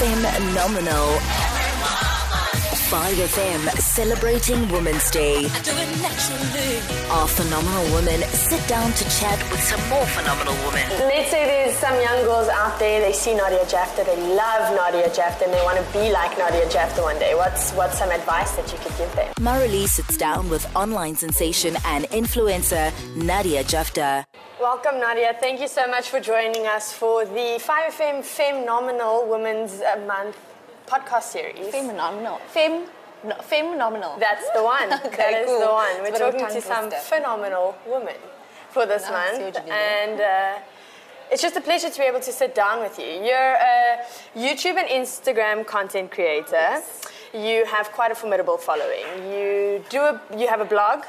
phenomenal. 5 FM celebrating Women's Day. Our phenomenal women sit down to chat with some more phenomenal women. Let's say there's some young girls out there, they see Nadia Jaftha, they love Nadia Jaftha, and they want to be like Nadia Jaftha one day. What's, what's some advice that you could give them? Marilee sits down with online sensation and influencer Nadia Jaftha. Welcome, Nadia. Thank you so much for joining us for the 5FM Phenomenal Women's uh, Month podcast series. Phenomenal. Fem, no, phenomenal. That's the one. Okay, that is cool. the one. We're a bit of a talking to some phenomenal women for this what month. you did there. And uh, it's just a pleasure to be able to sit down with you. You're a YouTube and Instagram content creator. You have quite a formidable following. You do a, you have a blog.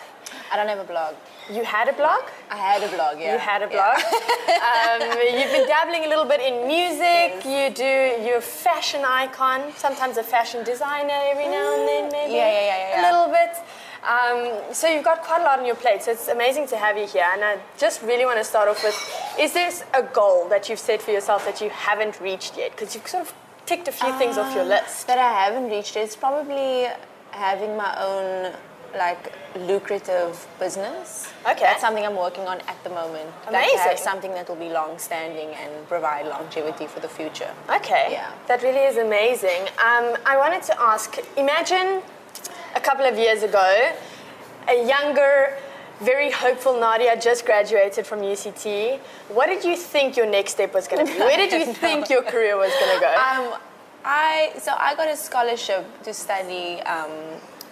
I don't have a blog. You had a blog. I had a blog, yeah. You had a Yeah. blog. um, you've been dabbling a little bit in music. You do. You're a fashion icon. Sometimes a fashion designer every now and then, maybe. Yeah, yeah, yeah, yeah, A little bit. Um, so you've got quite a lot on your plate. So it's amazing to have you here. And I just really want to start off with: Is there a goal that you've set for yourself that you haven't reached yet? Because you've sort of ticked a few things off your list. That I haven't reached. It's probably having my own like lucrative business. Okay. That's something I'm working on at the moment. Like Amazing. something that will be long standing and provide longevity for the future. Okay. Yeah. That really is amazing. Um, I wanted to ask imagine a couple of years ago, a younger, very hopeful Nadia just graduated from UCT. What did you think your next step was going to be? Where did you think your career was going to go? Um, I so I got a scholarship to study um,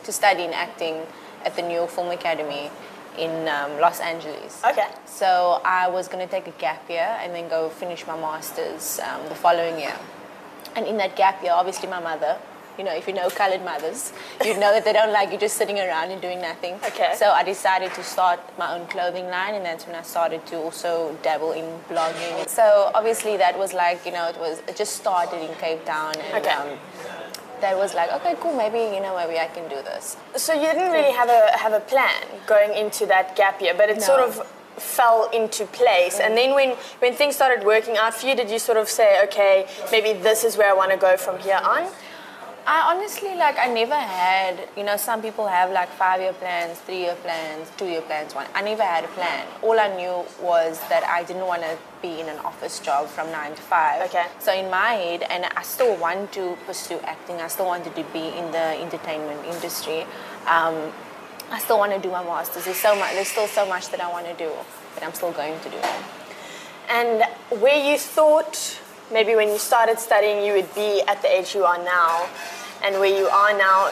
to study in acting at the New York Film Academy in um, Los Angeles. Okay. So I was going to take a gap year and then go finish my masters um, the following year. And in that gap year, obviously my mother. You know, if you know colored mothers, you know that they don't like you just sitting around and doing nothing. Okay. So I decided to start my own clothing line, and that's when I started to also dabble in blogging. So obviously that was like, you know, it was it just started in Cape Town, and Okay. um, that was like, okay, cool, maybe you know, maybe I can do this. so you didn't really have a have a plan going into that gap year, but it No. sort of fell into place. And then when when things started working out for you, did you sort of say, okay, maybe this is where I want to go from here on? I honestly like I never had you know some people have like five year plans, three year plans, two year plans. One I never had a plan. All I knew was that I didn't want to be in an office job from nine to five. Okay. So in my head, and I still want to pursue acting. I still wanted to be in the entertainment industry. Um, I still want to do my masters. There's so much. There's still so much that I want to do, but I'm still going to do it. And where you thought maybe when you started studying you would be at the age you are now, and where you are now,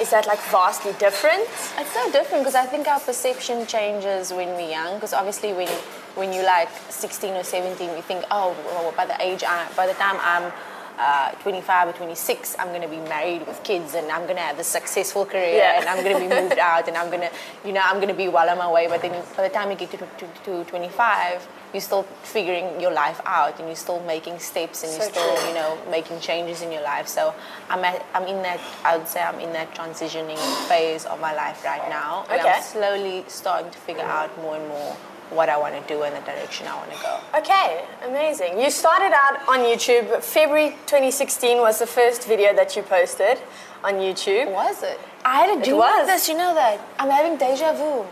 is that like vastly different? It's so different because I think our perception changes when we're young. Because obviously, when when you're like 16 or 17, you think, oh, well, by the age, I, by the time I'm uh, 25 or 26, I'm going to be married with kids, and I'm going to have a successful career, Yeah. and I'm going to be moved out, and I'm going to, you know, I'm going to be well on my way. But then by the time you get to, to, to 25, you're still figuring your life out, and you're still making steps, and So you're still, true. you know, making changes in your life. So I'm at, I'm in that I would say I'm in that transitioning phase of my life right now. And Okay. I'm slowly starting to figure out more and more what I want to do and the direction I want to go. Okay, amazing. You started out on YouTube. February 2016 was the first video that you posted on YouTube. Was it? I had a dream like this, you know that. I'm having deja vu.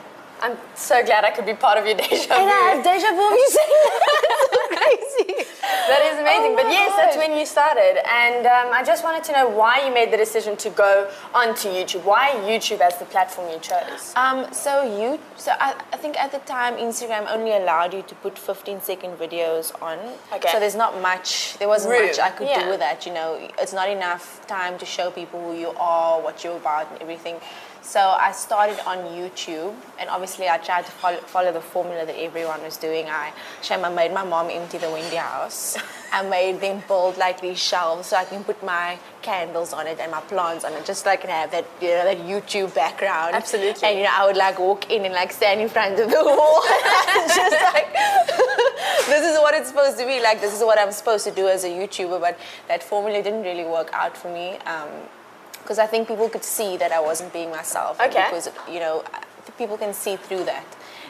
I'm so glad I could be part of your deja And I vu. have deja vu of you saying. That's so crazy. That is amazing. Oh but yes, that's when you started. And um, I just wanted to know why you made the decision to go onto YouTube. Why YouTube as the platform you chose? Um, so you, so I, I think at the time Instagram only allowed you to put 15 second videos on. Okay. So there's not much, there wasn't Room, much I could yeah. do with that. You know, it's not enough time to show people who you are, what you're about, and everything. So I started on YouTube, and obviously I tried to follow, follow the formula that everyone was doing. I, I made my mom empty the Wendy house. I made them build like these shelves so I can put my candles on it and my plants on it, just like have that you know that YouTube background. Absolutely. And you know I would like walk in and like stand in front of the wall, just like this is what it's supposed to be. Like this is what I'm supposed to do as a YouTuber. But that formula didn't really work out for me. Um, because I think people could see that I wasn't being myself. Okay. Because you know, people can see through that.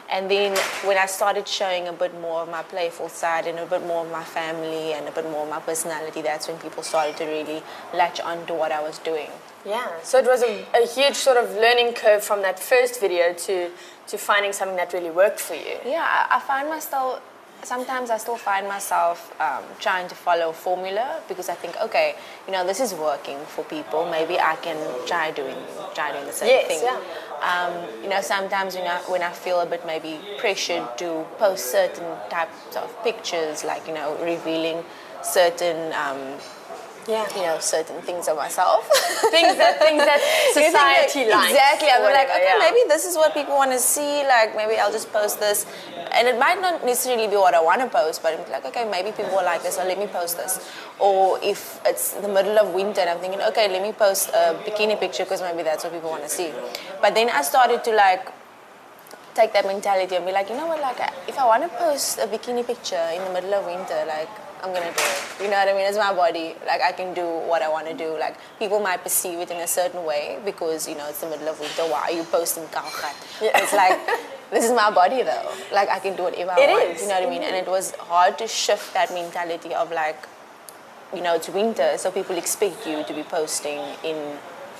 And then when I started showing a bit more of my playful side and a bit more of my family and a bit more of my personality, that's when people started to really latch on to what I was doing. Yeah, so it was a, a huge sort of learning curve from that first video to, to finding something that really worked for you. Yeah, I, I find myself sometimes I still find myself um, trying to follow a formula because I think, okay, you know, this is working for people. Maybe I can try doing try doing the same Yes, thing. yeah. Um, you know, sometimes when I, when I feel a bit maybe pressured to post certain types of pictures, like you know, revealing certain. Um, Yeah. you know, certain things of myself. things that things that society likes. Exactly. I'm like, okay, yeah. maybe this is what people want to see. Like, maybe I'll just post this, and it might not necessarily be what I want to post, but I'm like, okay, maybe people will like this, so let me post this. Or if it's the middle of winter, and I'm thinking, okay, let me post a bikini picture because maybe that's what people want to see. But then I started to like take that mentality and be like, you know what, like if I want to post a bikini picture in the middle of winter, like I'm gonna do it. You know what I mean? It's my body. Like I can do what I want to do. Like people might perceive it in a certain way because you know it's the middle of winter. Why are you posting kaugat? It's like this is my body though. Like I can do whatever I It want. is. You know what I mean? And it was hard to shift that mentality of like, you know, it's winter, so people expect you to be posting in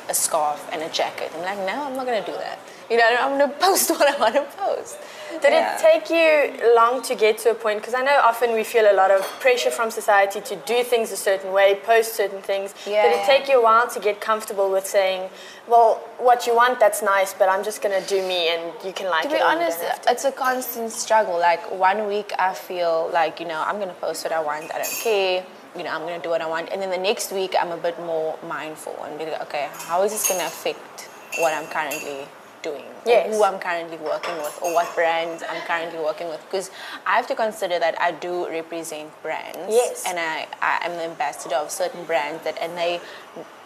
a scarf and a jacket. I'm like, no, I'm not gonna do that. You know, I'm gonna post what I want to post. Did Yeah. it take you long to get to a point? Because I know often we feel a lot of pressure from society to do things a certain way, post certain things. Yeah, Did it yeah. take you a while to get comfortable with saying, well, what you want, that's nice, but I'm just going to do me and you can like To it? be honest, to." it's a constant struggle. Like one week, I feel like you know I'm gonna post what I want. I don't care. You know, I'm gonna do what I want. And then the next week, I'm a bit more mindful and be like, okay, how is this gonna affect what I'm currently doing? or Yes. Who I'm currently working with, or what brands I'm currently working with? Because I have to consider that I do represent brands. Yes. And I, I am the ambassador of certain brands that, and they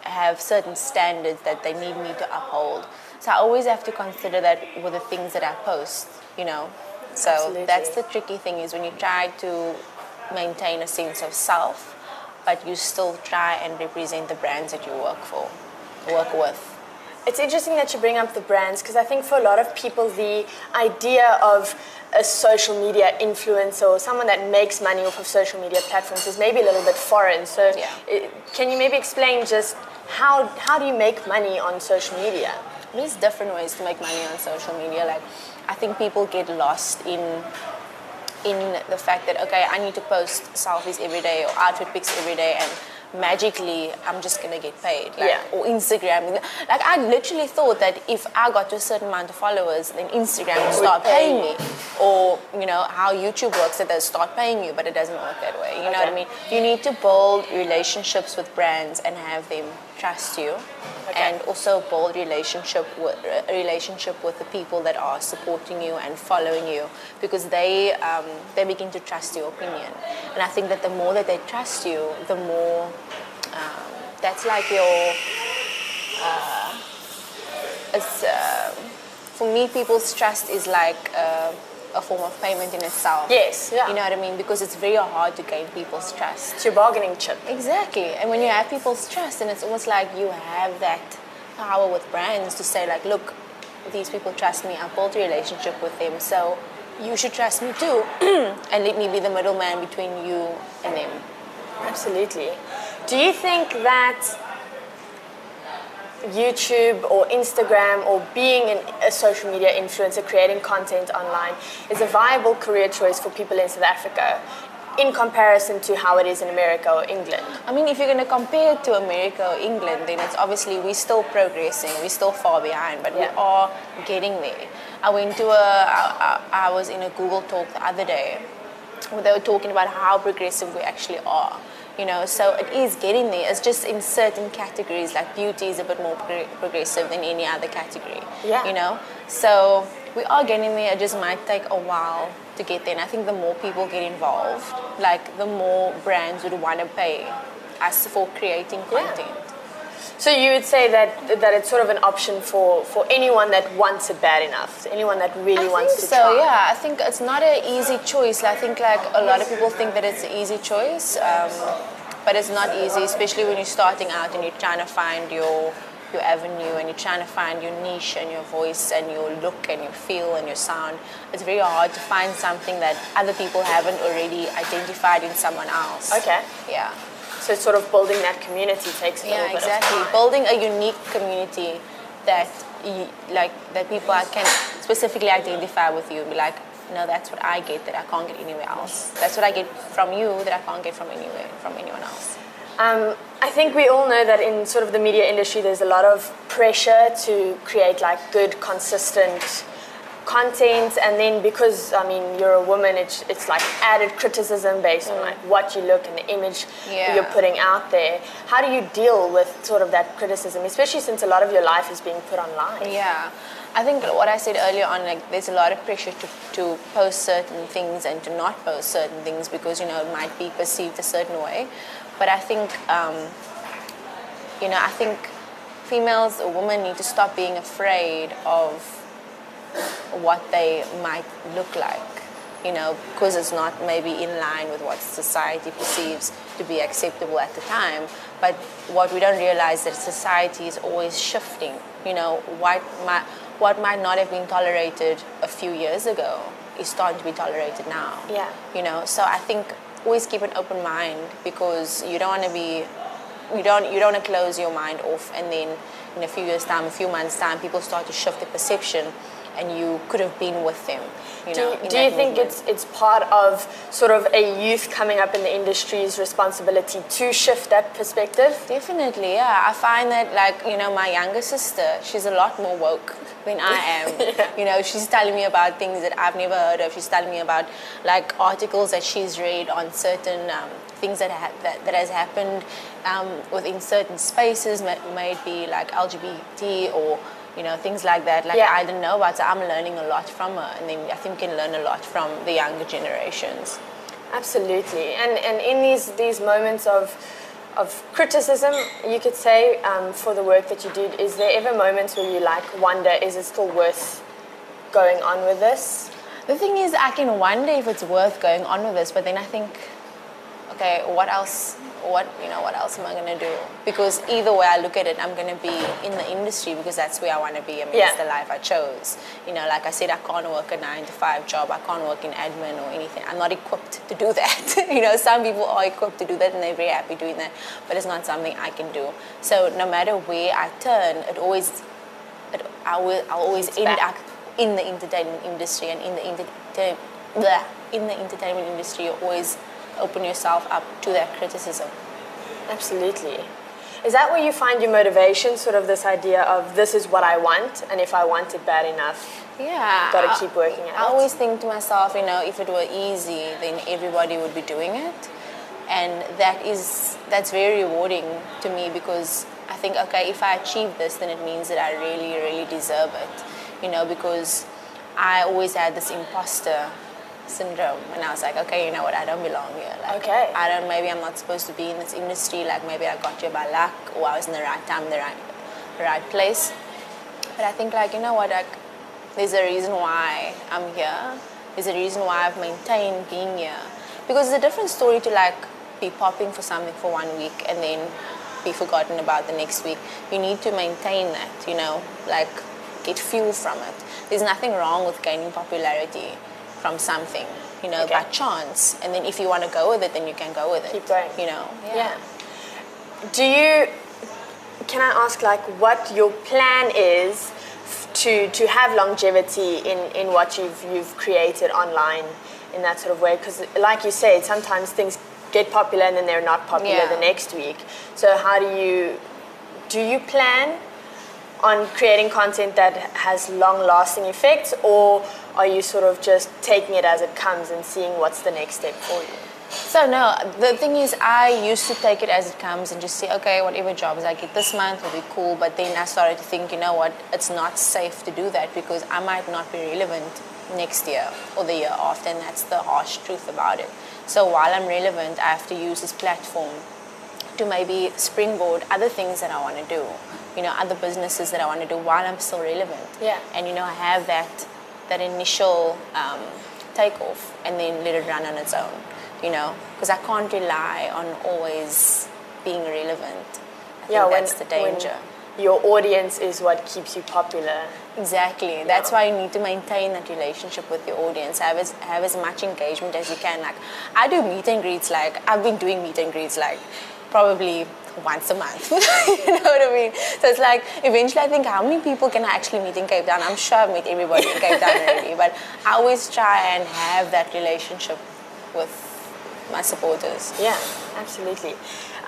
have certain standards that they need me to uphold. So I always have to consider that with the things that I post, you know. So Absolutely. that's the tricky thing is when you try to maintain a sense of self, but you still try and represent the brands that you work for, work with. It's interesting that you bring up the brands because I think for a lot of people, the idea of a social media influencer or someone that makes money off of social media platforms is maybe a little bit foreign. So, Yeah. i- can you maybe explain just how, how do you make money on social media? There's different ways to make money on social media. Like, I think people get lost in in the fact that okay, I need to post selfies every day or outfit pics every day, and magically I'm just gonna get paid. Like, Yeah. Or Instagram. Like I literally thought that if I got to a certain amount of followers, then Instagram would start paying me. Or you know how YouTube works, that they start paying you, but it doesn't work that way. You know what I mean? You need to build relationships with brands and have them trust you Okay. and also build relationship with a relationship with the people that are supporting you and following you because they um, they begin to trust your opinion and I think that the more that they trust you the more um, that's like your uh, it's uh, for me people's trust is like uh, a form of payment in itself Yes, yeah. you know what I mean because it's very hard to gain people's trust It's your bargaining chip. Exactly. And when you have people's trust, and it's almost like you have that power with brands to say, like, look, these people trust me. I built a relationship with them, so you should trust me too, and let me be the middleman between you and them. Absolutely. Do you think that YouTube or Instagram or being an, a social media influencer, creating content online, is a viable career choice for people in South Africa in comparison to how it is in America or England? I mean, if you're going to compare it to America or England, then it's obviously we're still progressing. We're still far behind, but we are getting there. I went to a, I, I I was in a Google talk the other day where they were talking about how progressive we actually are. You know, so it is getting there. It's just in certain categories, like beauty is a bit more pro- progressive than any other category. Yeah. You know, so we are getting there. It just might take a while to get there. And I think the more people get involved, like the more brands would want to pay us for creating Yeah. So you would say that that it's sort of an option for, for anyone that wants it bad enough, anyone that really I wants think to so. try. Yeah, I think it's not an easy choice. I think like a lot of people think that it's an easy choice, um, but it's not easy, especially when you're starting out and you're trying to find your your avenue and you're trying to find your niche and your voice and your look and your feel and your sound, it's very hard to find something that other people haven't already identified in someone else. Okay. Yeah. So sort of building that community takes a Yeah, little bit exactly. of time. Building a unique community that you, like that people can specifically identify with you and be like, no, that's what I get that I can't get anywhere else. That's what I get from you that I can't get from anywhere from anyone else. Um, I think we all know that in sort of the media industry, there's a lot of pressure to create like good, consistent content, and then because I mean you're a woman, it's it's like added criticism based on like what you look and the image Yeah. you're putting out there. How do you deal with sort of that criticism, especially since a lot of your life is being put online? Yeah. I think what I said earlier on, like there's a lot of pressure to, to post certain things and to not post certain things because you know it might be perceived a certain way. But I think, um, you know, I think females or women need to stop being afraid of what they might look like, you know, because it's not maybe in line with what society perceives to be acceptable at the time. But what we don't realize is that society is always shifting. You know, what might what might not have been tolerated a few years ago is starting to be tolerated now. Yeah. You know, so I think always keep an open mind because you don't want to be you don't you don't want to close your mind off and then in a few years time a few months time people start to shift the perception and you could have been with them you Do know you, do you think movement. it's it's part of sort of a youth coming up in the industry's responsibility to shift that perspective? Definitely, yeah. I find that, like, you know, my younger sister, she's a lot more woke than I am. You know, she's telling me about things that I've never heard of. She's telling me about, like, articles that she's read on certain um, things that, ha- that, that has happened um, within certain spaces, may, may it be, like, LGBT or, you know, things like that. Like, Yeah. I didn't know about, so I'm learning a lot from her. And then I think can learn a lot from the younger generations. Absolutely, and and in these these moments of of criticism, you could say um, for the work that you did, is there ever moments where you like wonder, is it still worth going on with this? The thing is, I can wonder if it's worth going on with this, but then I think, okay, what else? What you know? What else am I gonna do? Because either way I look at it, I'm gonna be in the industry because that's where I want to be. I mean, it's the life I chose. You know, like I said, I can't work a nine to five job. I can't work in admin or anything. I'm not equipped to do that. you know, some people are equipped to do that and they're very happy doing that, but it's not something I can do. So no matter where I turn, it always, it, I will, I'll always It's end back. up in the entertainment industry and in the bleh, in the entertainment industry you're always open yourself up to that criticism Absolutely. Is that where you find your motivation? Sort of this idea of this is what I want, and if I want it bad enough, yeah Gotta I- keep working at I it. always think to myself you know if it were easy then everybody would be doing it and that is that's very rewarding to me because I think okay if I achieve this then it means that I really really deserve it you know because I always had this imposter syndrome and I was like okay you know what I don't belong here like Okay. I don't maybe I'm not supposed to be in this industry like maybe I got here by luck or I was in the right time the right right place but I think like you know what like there's a reason why I'm here. There's a reason why I've maintained being here. Because it's a different story to like be popping for something for one week and then be forgotten about the next week. You need to maintain that, you know, like get fuel from it. There's nothing wrong with gaining popularity from something, you know, Okay. by chance. And then if you want to go with it, then you can go with it. Keep going. You know, yeah. Do you? Can I ask like what your plan is to to have longevity in in what you've you've created online in that sort of way? Because like you said, sometimes things get popular and then they're not popular Yeah. the next week. So how do you do you plan on creating content that has long lasting effects or are you sort of just taking it as it comes and seeing what's the next step for you? So no, the thing is, I used to take it as it comes and just say, okay, whatever jobs I get this month will be cool. But then I started to think, you know what, it's not safe to do that because I might not be relevant next year or the year after, and that's the harsh truth about it. So while I'm relevant, I have to use this platform to maybe springboard other things that I want to do, you know, other businesses that I want to do while I'm still relevant. Yeah. And you know, I have that that initial um, takeoff and then let it run on its own, you know, because I can't rely on always being relevant. I think that's the danger. your audience is what keeps you popular. Exactly. That's why you need to maintain that relationship with your audience. Have as have as much engagement as you can. Like I do meet and greets. Like I've been doing meet and greets like probably once a month. you know what I mean? So it's like eventually I think how many people can I actually meet in Cape Town? I'm sure I've met everybody in Cape Town already, but I always try and have that relationship with my supporters. Yeah, absolutely.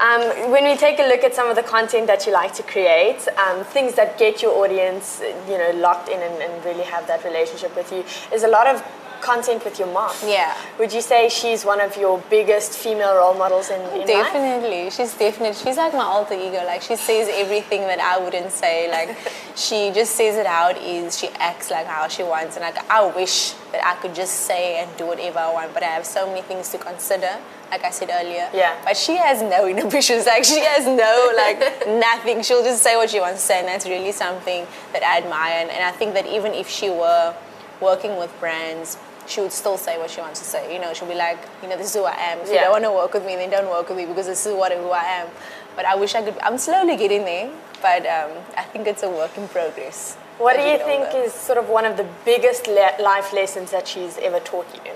Um, when we take a look at some of the content that you like to create, um, things that get your audience, you know, locked in and, and really have that relationship with you, is a lot of content with your mom. Yeah. Would you say she's one of your biggest female role models in, in life? Definitely. She's definitely, she's like my alter ego. Like, she says everything that I wouldn't say. Like, she just says it how it is. She acts like how she wants. And, like, I wish that I could just say and do whatever I want, but I have so many things to consider like I said earlier. Yeah. But she has no inhibitions. Like she has no like nothing. She'll just say what she wants to say, and that's really something that I admire. And, and I think that even if she were working with brands, she would still say what she wants to say. You know, she'll be like, you know, this is who I am. If you don't want to work with me, then don't work with me because this is what who I am. But I wish I could. I'm slowly getting there, but um, I think it's a work in progress. What do you think older. is sort of one of the biggest le- life lessons that she's ever taught you?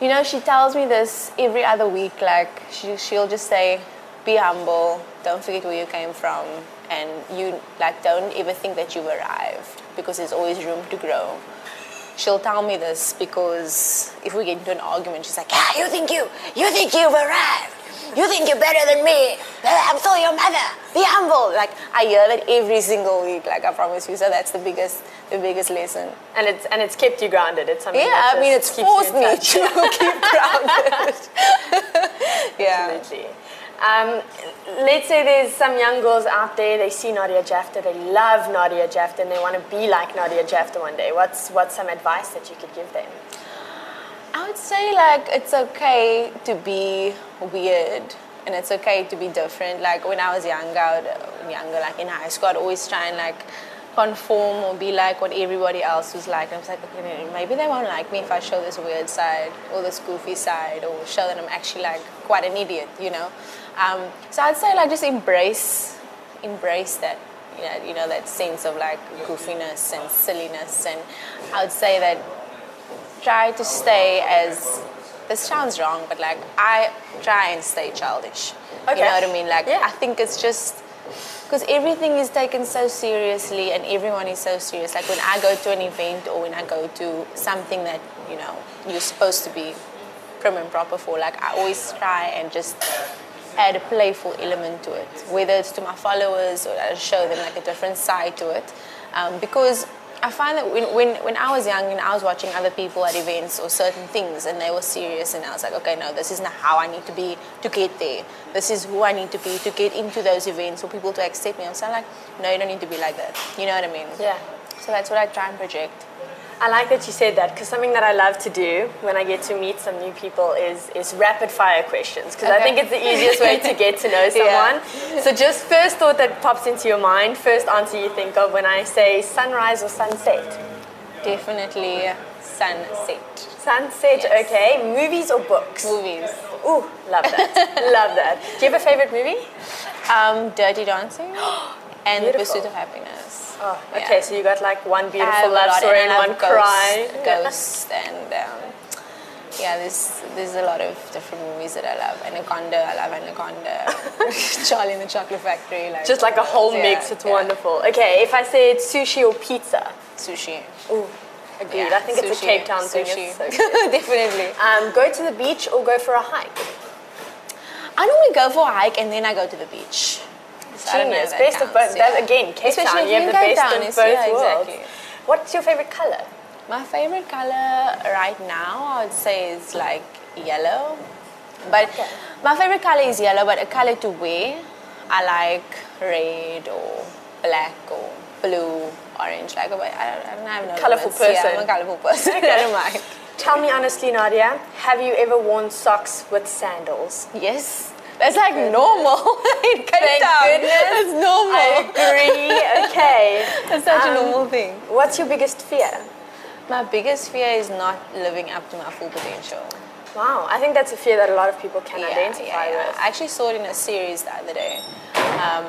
You know, she tells me this every other week. Like, she, she'll just say, be humble, don't forget where you came from, and you, like, don't ever think that you've arrived because there's always room to grow. She'll tell me this because if we get into an argument, she's like, yeah, you think you, you think you've arrived. You think you're better than me. I'm still your mother. Be humble. Like, I hear that every single week, like, I promise you. So that's the biggest, the biggest lesson. And it's and it's kept you grounded. It's something. Yeah, I mean, it's forced me to keep grounded. yeah. Absolutely. Um, let's say there's some young girls out there. They see Nadia Jaftha. They love Nadia Jaftha, and they want to be like Nadia Jaftha one day. What's what's some advice that you could give them? I would say like it's okay to be weird and it's okay to be different. Like when I was younger, younger like in high school, I'd always try and like conform or be like what everybody else was like. And I was like, okay, maybe they won't like me if I show this weird side or this goofy side or show that I'm actually like quite an idiot, you know. Um, so I'd say like just embrace, embrace that. You know, you know that sense of like goofiness and silliness, and I would say that try to stay as this sounds wrong, but like I try and stay childish. Okay. You know what I mean? Like Yeah. I think it's just because everything is taken so seriously and everyone is so serious. Like when I go to an event or when I go to something that you know you're supposed to be prim and proper for, like I always try and just add a playful element to it, whether it's to my followers or I show them like a different side to it, um, because I find that when, when, when I was young and I was watching other people at events or certain things and they were serious and I was like, okay, no, this isn't how I need to be to get there. This is who I need to be to get into those events for people to accept me. I'm saying like, no, you don't need to be like that. You know what I mean? Yeah. So that's what I try and project. I like that you said that because something that I love to do when I get to meet some new people is is rapid fire questions because I think it's the easiest way to get to know Yeah. someone. So just first thought that pops into your mind, first answer you think of when I say sunrise or sunset. Definitely sunset. Sunset, Yes. okay. Movies or books? Movies. Ooh, love that. love that. Do you have a favorite movie? Um, Dirty Dancing and The Pursuit of Happiness. Oh, Yeah. okay. So you got like one beautiful love story and one Ghost, cry. Ghost and um, yeah, there's there's a lot of different movies that I love. Anaconda, I love Anaconda. Charlie and the Chocolate Factory, like Just like a whole yeah, mix. It's yeah. wonderful. Okay, if I said sushi or pizza, Sushi. ooh, agreed. Yeah, I think it's a Cape Town thing. sushi. It's so. Definitely. Um, go to the beach or go for a hike. I normally go for a hike and then I go to the beach. So I don't know Genius. if that of both. yeah. That, again, Cape Especially Town. You have the best Town, of both yeah, worlds. exactly. What's your favorite color? My favorite color right now, I would say, is like yellow. But Okay. my favorite color is yellow, but a color to wear, I like red or black or blue, orange. Like, but I don't, I don't have no Colourful limits. Yeah, person. I'm a colorful person. I Okay. don't mind. Tell me honestly, Nadia, have you ever worn socks with sandals? Yes. That's like normal Thank goodness. That's normal. I agree. Okay. That's such Um, a normal thing. What's your biggest fear? My biggest fear is not living up to my full potential. Wow, I think that's a fear that a lot of people can Yeah, identify yeah, yeah. with. I actually saw it in a series the other day. Um,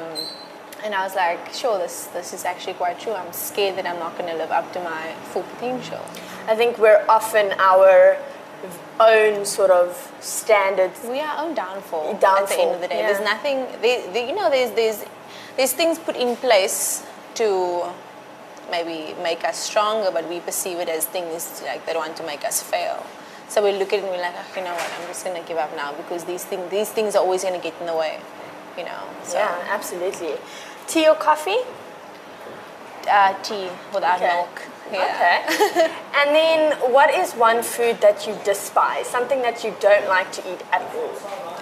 And I was like, sure, this this is actually quite true. I'm scared that I'm not going to live up to my full potential. I think we're often our own sort of standards. We are our own downfall. downfall. At the end of the day, yeah. there's nothing. There, there, you know, there's there's there's things put in place to maybe make us stronger, but we perceive it as things like they want to make us fail. So we look at it and we're like, oh, you know what? I'm just going to give up now because these things these things are always going to get in the way. You know. So, Yeah, absolutely. Tea or coffee? Uh, tea without Okay. milk. Yeah. Okay. and then, what is one food that you despise? Something that you don't like to eat at all?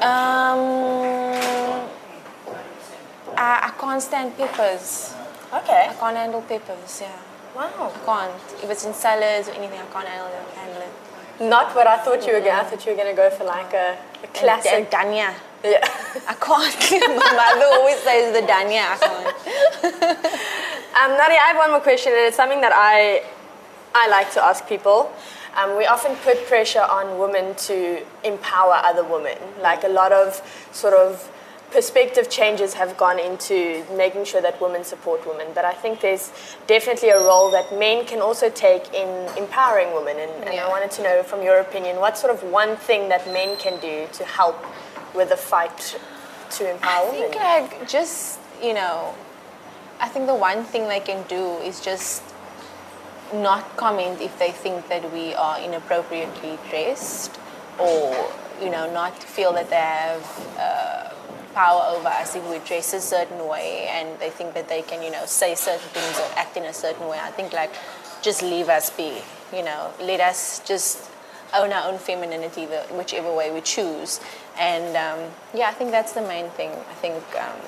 Um, I, I can't stand peppers. Okay. I can't handle peppers. Yeah. Wow. I can't. If it's in salads or anything, I can't handle it. Handle it. Not what I thought you were going. I thought you were going to go for like a, a classic. And dania. yeah. I can't. My mother always says the dania. I can't. Um, Nadia, I have one more question, and it's something that I, I like to ask people. Um, we often put pressure on women to empower other women. Like a lot of sort of perspective changes have gone into making sure that women support women. But I think there's definitely a role that men can also take in empowering women. And, and I wanted to know, from your opinion, what sort of one thing that men can do to help with the fight to empower women? I women? think like just you know, I think the one thing they can do is just not comment if they think that we are inappropriately dressed, or you know, not feel that they have. Uh, power over us if we dress a certain way and they think that they can you know say certain things or act in a certain way. I think like just leave us be you know. Let us just own our own femininity the, whichever way we choose. And um, yeah i think that's the main thing. I think um,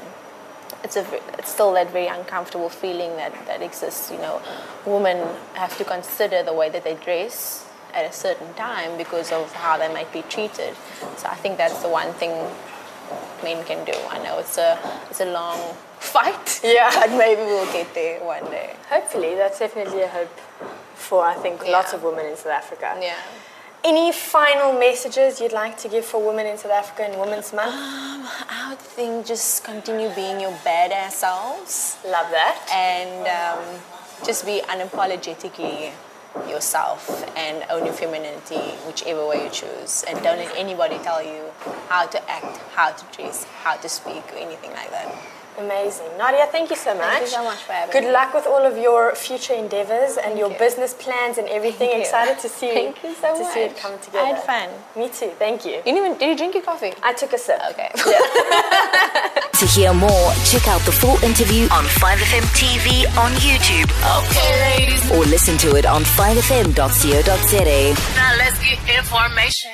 it's a it's still that very uncomfortable feeling that, that exists you know. Women have to consider the way that they dress at a certain time because of how they might be treated. So i think that's the one thing men can do. I know it's a it's a long fight Yeah. but maybe we'll get there one day. Hopefully, that's definitely a hope for, I think, lots of women in South Africa. yeah Any final messages you'd like to give for women in South Africa in Women's Month? Um, i would think just continue being your badass selves Love that. and um, just be unapologetically yourself and own your femininity whichever way you choose and don't let anybody tell you how to act how to dress how to speak or anything like that Amazing. Nadia, thank you so much. Thank you so much for having Good me. luck with all of your future endeavors and your you. business plans and everything. Thank you. Excited to see Thank you so to see it much. come I together. had fun. Me too. Thank you. you didn't even did you drink your coffee I took a sip. okay To hear more, check out the full interview on 5FM TV on YouTube. Okay, ladies. Or listen to it on 5fm.co.za. Now let's get information.